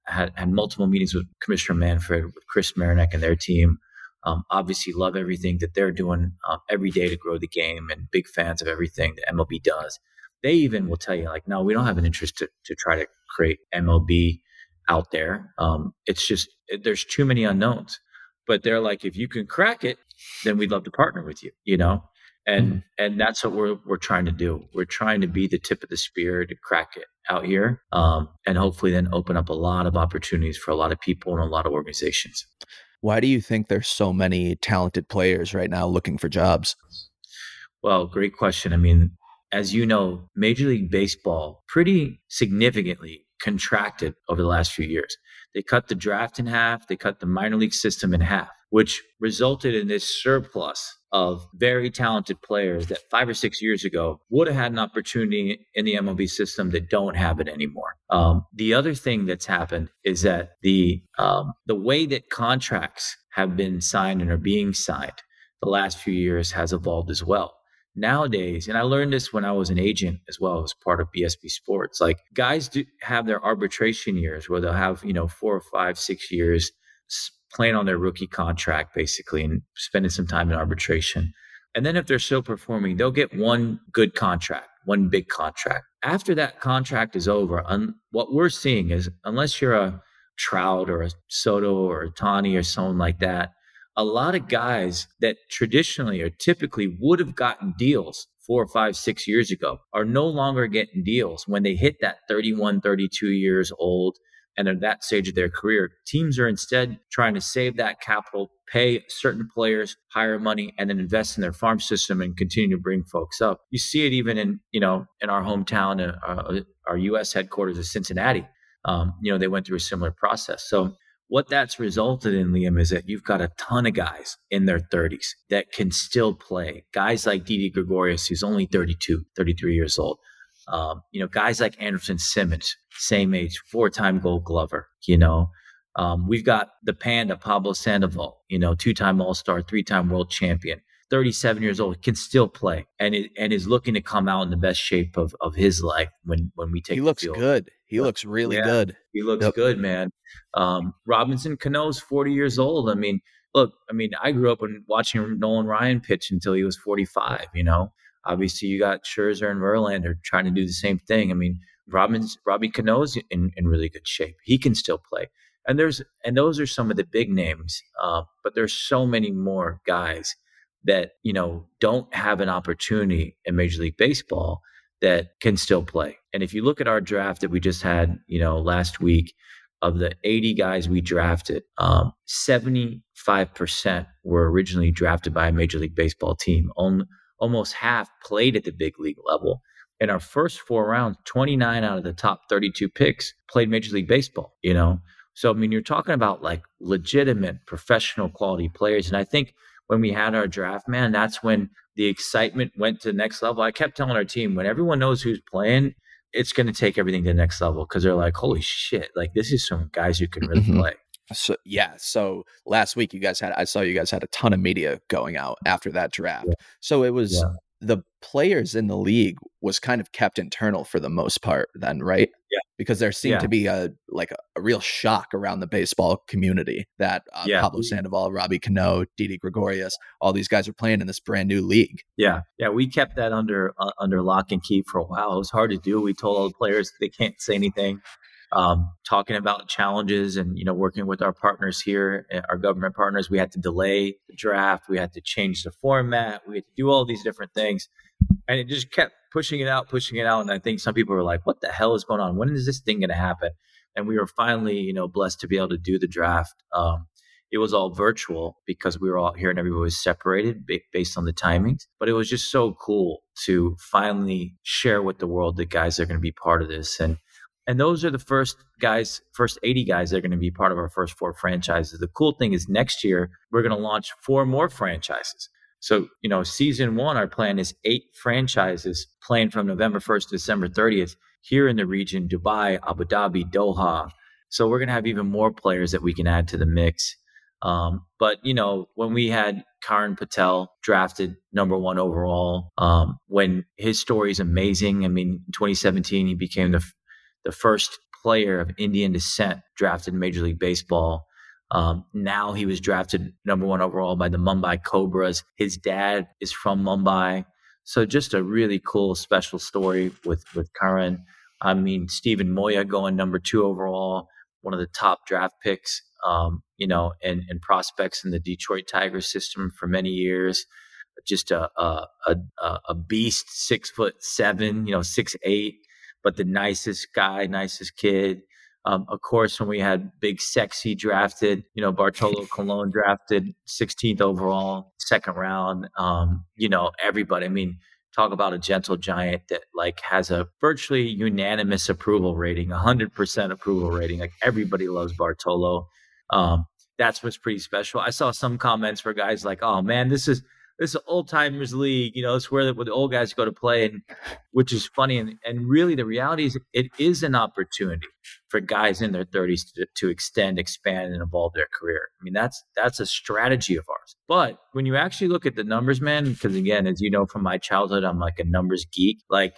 Had, had multiple meetings with Commissioner Manfred, with Chris Marinak and their team. Um, obviously, love everything that they're doing um, every day to grow the game, and big fans of everything that MLB does. They even will tell you, like, no, we don't have an interest to, to try to create MLB out there. Um, it's just there's too many unknowns. But they're like, if you can crack it, then we'd love to partner with you. You know, and mm-hmm. and that's what we're we're trying to do. We're trying to be the tip of the spear to crack it out here, um, and hopefully then open up a lot of opportunities for a lot of people and a lot of organizations. Why do you think there's so many talented players right now looking for jobs? Well, great question. I mean, as you know, Major League Baseball pretty significantly contracted over the last few years. They cut the draft in half, they cut the minor league system in half, which resulted in this surplus of very talented players that five or six years ago would have had an opportunity in the MLB system that don't have it anymore. Um, the other thing that's happened is that the um, the way that contracts have been signed and are being signed the last few years has evolved as well. Nowadays, and I learned this when I was an agent as well as part of BSB Sports. Like guys do have their arbitration years where they'll have you know four or five, six years playing on their rookie contract basically and spending some time in arbitration. And then if they're still performing, they'll get one good contract, one big contract. After that contract is over, un- what we're seeing is unless you're a Trout or a Soto or a Ohtani or someone like that, a lot of guys that traditionally or typically would have gotten deals four, five, six years ago are no longer getting deals when they hit that 31, 32 years old and at that stage of their career. Teams are instead trying to save that capital, pay certain players higher money, and then invest in their farm system and continue to bring folks up. You see it even in you know in our hometown, uh, uh our U.S. headquarters of Cincinnati. Um, you know they went through a similar process. So what that's resulted in, Liam, is that you've got a ton of guys in their 30s that can still play. Guys like Didi Gregorius, who's only 32, 33 years old. Um, you know, guys like Andrelton Simmons, same age, four-time Gold Glover. You know, um, we've got the Panda Pablo Sandoval. You know, two-time All-Star, three-time World Champion. 37 years old can still play and it, and is looking to come out in the best shape of, of his life when when we take he looks good he but, looks really yeah, good he looks yep. good man um, robinson cano's 40 years old i mean look i mean i grew up watching nolan ryan pitch until he was 45 you know Obviously, you got Scherzer and Verlander trying to do the same thing. I mean, Robbins, Robbie Cano's in, in really good shape. He can still play. And there's and those are some of the big names, uh, but there's so many more guys that you know don't have an opportunity in Major League Baseball that can still play. And if you look at our draft that we just had, you know, last week, of the 80 guys we drafted, um, 75% were originally drafted by a Major League Baseball team. Only almost half played at the big league level. In our first four rounds, 29 out of the top 32 picks played Major League Baseball, you know? So, I mean, you're talking about like legitimate professional quality players. And I think when we had our draft, man, that's when the excitement went to the next level. I kept telling our team when everyone knows who's playing, it's going to take everything to the next level because they're like, holy shit, like this is some guys who can really mm-hmm. play. So yeah, so last week you guys had I saw you guys had a ton of media going out after that draft. Yeah. So it was yeah. the players in the league was kind of kept internal for the most part then, right? Yeah. Because there seemed yeah. to be a like a, a, real shock around the baseball community that uh. Pablo Sandoval, Robbie Cano, Didi Gregorius, all these guys are playing in this brand new league. Yeah. Yeah, we kept that under uh, under lock and key for a while. It was hard to do. We told all the players they can't say anything um, talking about challenges and you know working with our partners here eh, our government partners. We had to delay the draft. We had to change the format. We had to do all these different things. And it just kept pushing it out pushing it out. And i think some people were like what the hell is going on? When is this thing going to happen? And we were finally you know blessed to be able to do the draft. Um, it was all virtual because we were all here and everybody was separated based on the timings. But it was just so cool to finally share with the world the guys that are going to be part of this. And and those are the first guys, first 80 guys that are going to be part of our first four franchises. The cool thing is next year, we're going to launch four more franchises. So, you know, season one, our plan is eight franchises playing from November 1st to December 30th here in the region Dubai, Abu Dhabi, Doha. So, we're going to have even more players that we can add to the mix. Um, but, you know, when we had Karan Patel drafted number one overall, um, when his story is amazing. I mean, in 2017, he became the the first player of Indian descent drafted in Major League Baseball. Um, now he was drafted number one overall by the Mumbai Cobras. His dad is from Mumbai. So just a really cool, special story with with Karan. I mean, Steven Moya going number two overall, one of the top draft picks, um, you know, and, and prospects in the Detroit Tigers system for many years. Just a a, a, a beast, six foot seven, you know, six eight but the nicest guy, nicest kid. Um, of course, when we had Big Sexy drafted, you know, Bartolo Colon drafted 16th overall, second round. Um, you know, everybody. I mean, talk about a gentle giant that like has a virtually unanimous approval rating, 100% approval rating. Like everybody loves Bartolo. Um, that's what's pretty special. I saw some comments where guys like, "Oh man, this is." This is old timers league. You know, it's where the, where the old guys go to play, and which is funny. And, and really, the reality is, it is an opportunity for guys in their 30s to, to extend, expand, and evolve their career. I mean, that's that's a strategy of ours. But when you actually look at the numbers, man, because again, as you know from my childhood, I'm like a numbers geek. Like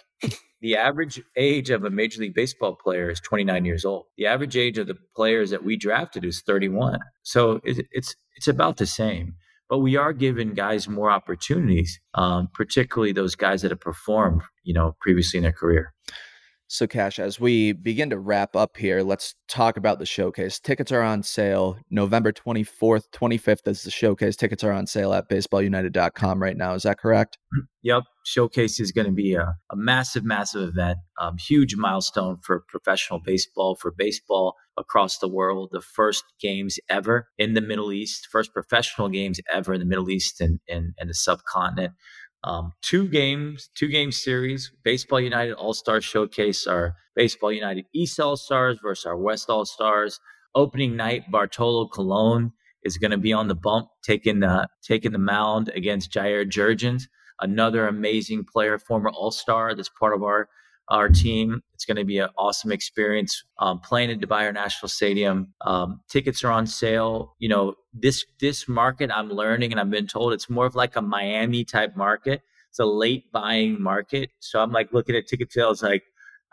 the average age of a major league baseball player is 29 years old. The average age of the players that we drafted is 31. So it, it's it's about the same but we are giving guys more opportunities, um, particularly those guys that have performed, you know, previously in their career. So, Kash, as we begin to wrap up here, let's talk about the showcase. Tickets are on sale November 24th, 25th is the showcase. Tickets are on sale at baseballunited.com right now. Is that correct? Yep. Showcase is going to be a, a massive, massive event, um, huge milestone for professional baseball, for baseball across the world. The first games ever in the Middle East, first professional games ever in the Middle East and, and, and the subcontinent. Um, two games, two game series. Baseball United All Star Showcase, our Baseball United East All Stars versus our West All Stars. Opening night, Bartolo Colon is going to be on the bump, taking the taking the mound against Jair Jurrjens, another amazing player, former All Star. That's part of our our team. It's going to be an awesome experience um, playing at Dubai International Stadium. Um, tickets are on sale. You know, this this market I'm learning and I've been told it's more of like a Miami type market. It's a late buying market. So I'm like looking at ticket sales like,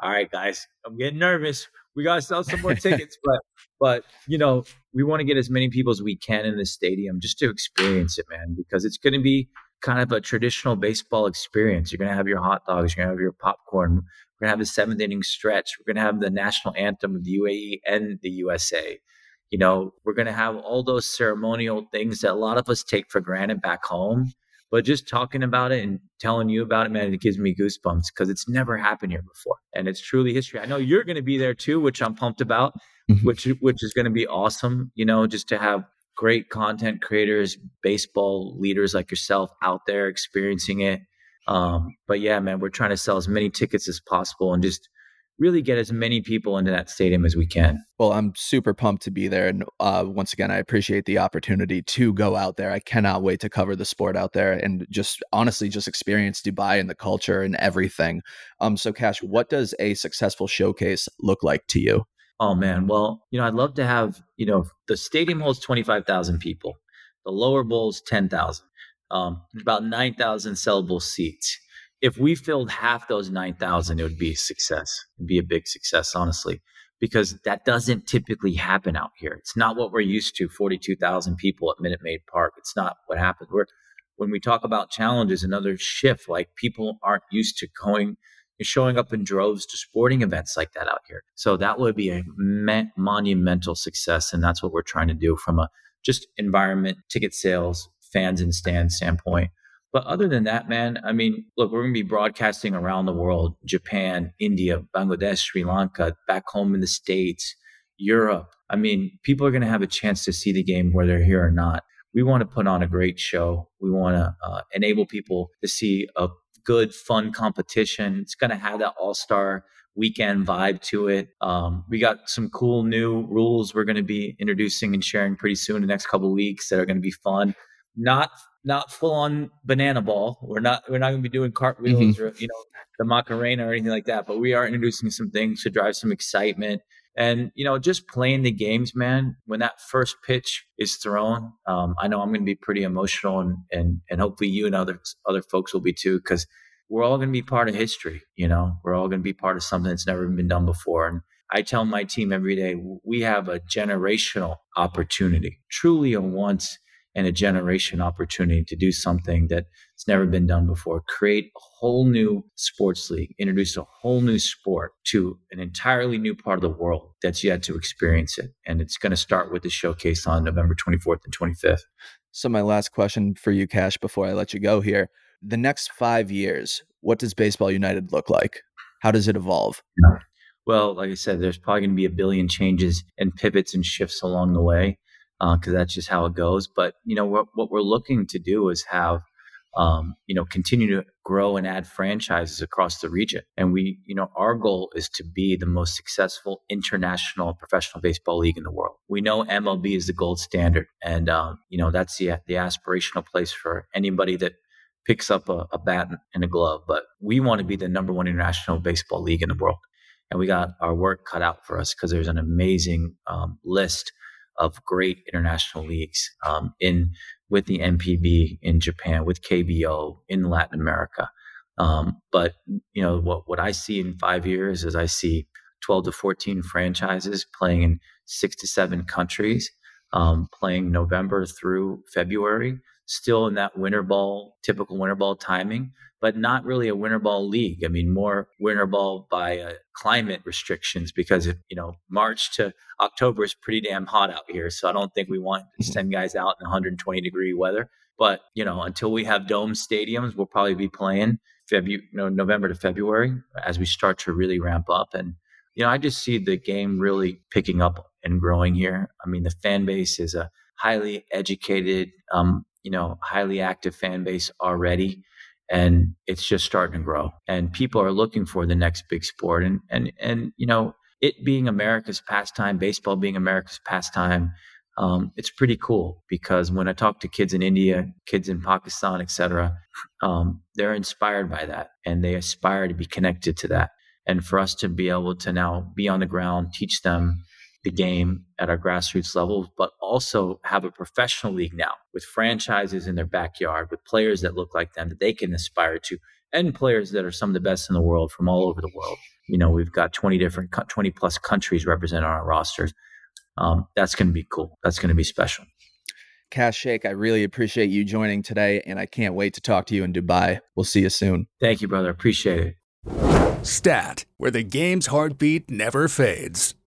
all right, guys, I'm getting nervous. We gotta sell some more tickets, but but you know, we want to get as many people as we can in the stadium just to experience it, man, because it's gonna be kind of a traditional baseball experience. You're going to have your hot dogs, you're going to have your popcorn. We're going to have the seventh inning stretch. We're going to have the national anthem of the UAE and the USA. You know, we're going to have all those ceremonial things that a lot of us take for granted back home. But just talking about it and telling you about it, man, it gives me goosebumps because it's never happened here before, and it's truly history. I know you're going to be there too, which I'm pumped about, mm-hmm. which which is going to be awesome. You know, just to have great content creators, baseball leaders like yourself out there experiencing it. Um, but yeah, man, we're trying to sell as many tickets as possible and just really get as many people into that stadium as we can. Well, I'm super pumped to be there. And uh, once again, I appreciate the opportunity to go out there. I cannot wait to cover the sport out there and just honestly just experience Dubai and the culture and everything. Um, so, Kash, what does a successful showcase look like to you? Oh, man. Well, you know, I'd love to have, you know, the stadium holds 25,000 people, the lower bowl's 10,000, um, about 9,000 sellable seats if we filled half those 9,000, it would be a success. It'd be a big success, honestly, because that doesn't typically happen out here. It's not what we're used to 42,000 people at Minute Maid Park. It's not what happens. We're, when we talk about challenges, another shift, like people aren't used to going showing up in droves to sporting events like that out here. So that would be a monumental success. And that's what we're trying to do from a just environment, ticket sales, fans and stand standpoint. But other than that, man, I mean, look, we're going to be broadcasting around the world Japan, India, Bangladesh, Sri Lanka, back home in the States, Europe. I mean, people are going to have a chance to see the game whether they're here or not. We want to put on a great show. We want to uh, enable people to see a good, fun competition. It's going to have that all star weekend vibe to it. Um, we got some cool new rules we're going to be introducing and sharing pretty soon, the next couple weeks that are going to be fun. Not not full on banana ball. We're not we're not going to be doing cartwheels mm-hmm. or you know the Macarena or anything like that. But we are introducing some things to drive some excitement and you know just playing the games, man. When that first pitch is thrown, um, I know I'm going to be pretty emotional, and and and hopefully you and other other folks will be too, because we're all going to be part of history. You know, we're all going to be part of something that's never been done before, and. I tell my team every day, we have a generational opportunity, truly a once and a generation opportunity to do something that's never been done before. Create a whole new sports league, introduce a whole new sport to an entirely new part of the world that's yet to experience it. And it's going to start with the showcase on November 24th and 25th. So, my last question for you, Kash, before I let you go here the next five years, what does Baseball United look like? How does it evolve? Well, like I said, there's probably going to be a billion changes and pivots and shifts along the way because uh, that's just how it goes. But you know what, what we're looking to do is have um, you know continue to grow and add franchises across the region. And we you know our goal is to be the most successful international professional baseball league in the world. We know MLB is the gold standard, and um, you know that's the the aspirational place for anybody that picks up a, a bat and a glove. But we want to be the number one international baseball league in the world. And we got our work cut out for us because there's an amazing um, list of great international leagues um, in with the NPB in Japan, with KBO in Latin America. Um, but you know what what I see in five years is I see 12 to 14 franchises playing in six to seven countries, um, playing November through February, still in that winter ball typical winter ball timing but not really a winter ball league. I mean, more winter ball by uh, climate restrictions because if, you know March to October is pretty damn hot out here. So I don't think we want to send guys out in 120 degree weather. But you know, until we have dome stadiums, we'll probably be playing February, you know, November to February as we start to really ramp up. And you know, I just see the game really picking up and growing here. I mean, the fan base is a highly educated, um, you know, highly active fan base already and it's just starting to grow. And people are looking for the next big sport. And and and you know it being america's pastime baseball being america's pastime um, it's pretty cool because when i talk to kids in india kids in pakistan etc um, they're inspired by that and they aspire to be connected to that. And for us to be able to now be on the ground teach them the game at our grassroots level, but also have a professional league now with franchises in their backyard, with players that look like them that they can aspire to, and players that are some of the best in the world from all over the world. You know, we've got 20 different, 20 plus countries represented on our rosters. Um, that's going to be cool. That's going to be special. Kash Shaikh, I really appreciate you joining today, and I can't wait to talk to you in Dubai. We'll see you soon. Thank you, brother. Appreciate it. Stat, where the game's heartbeat never fades.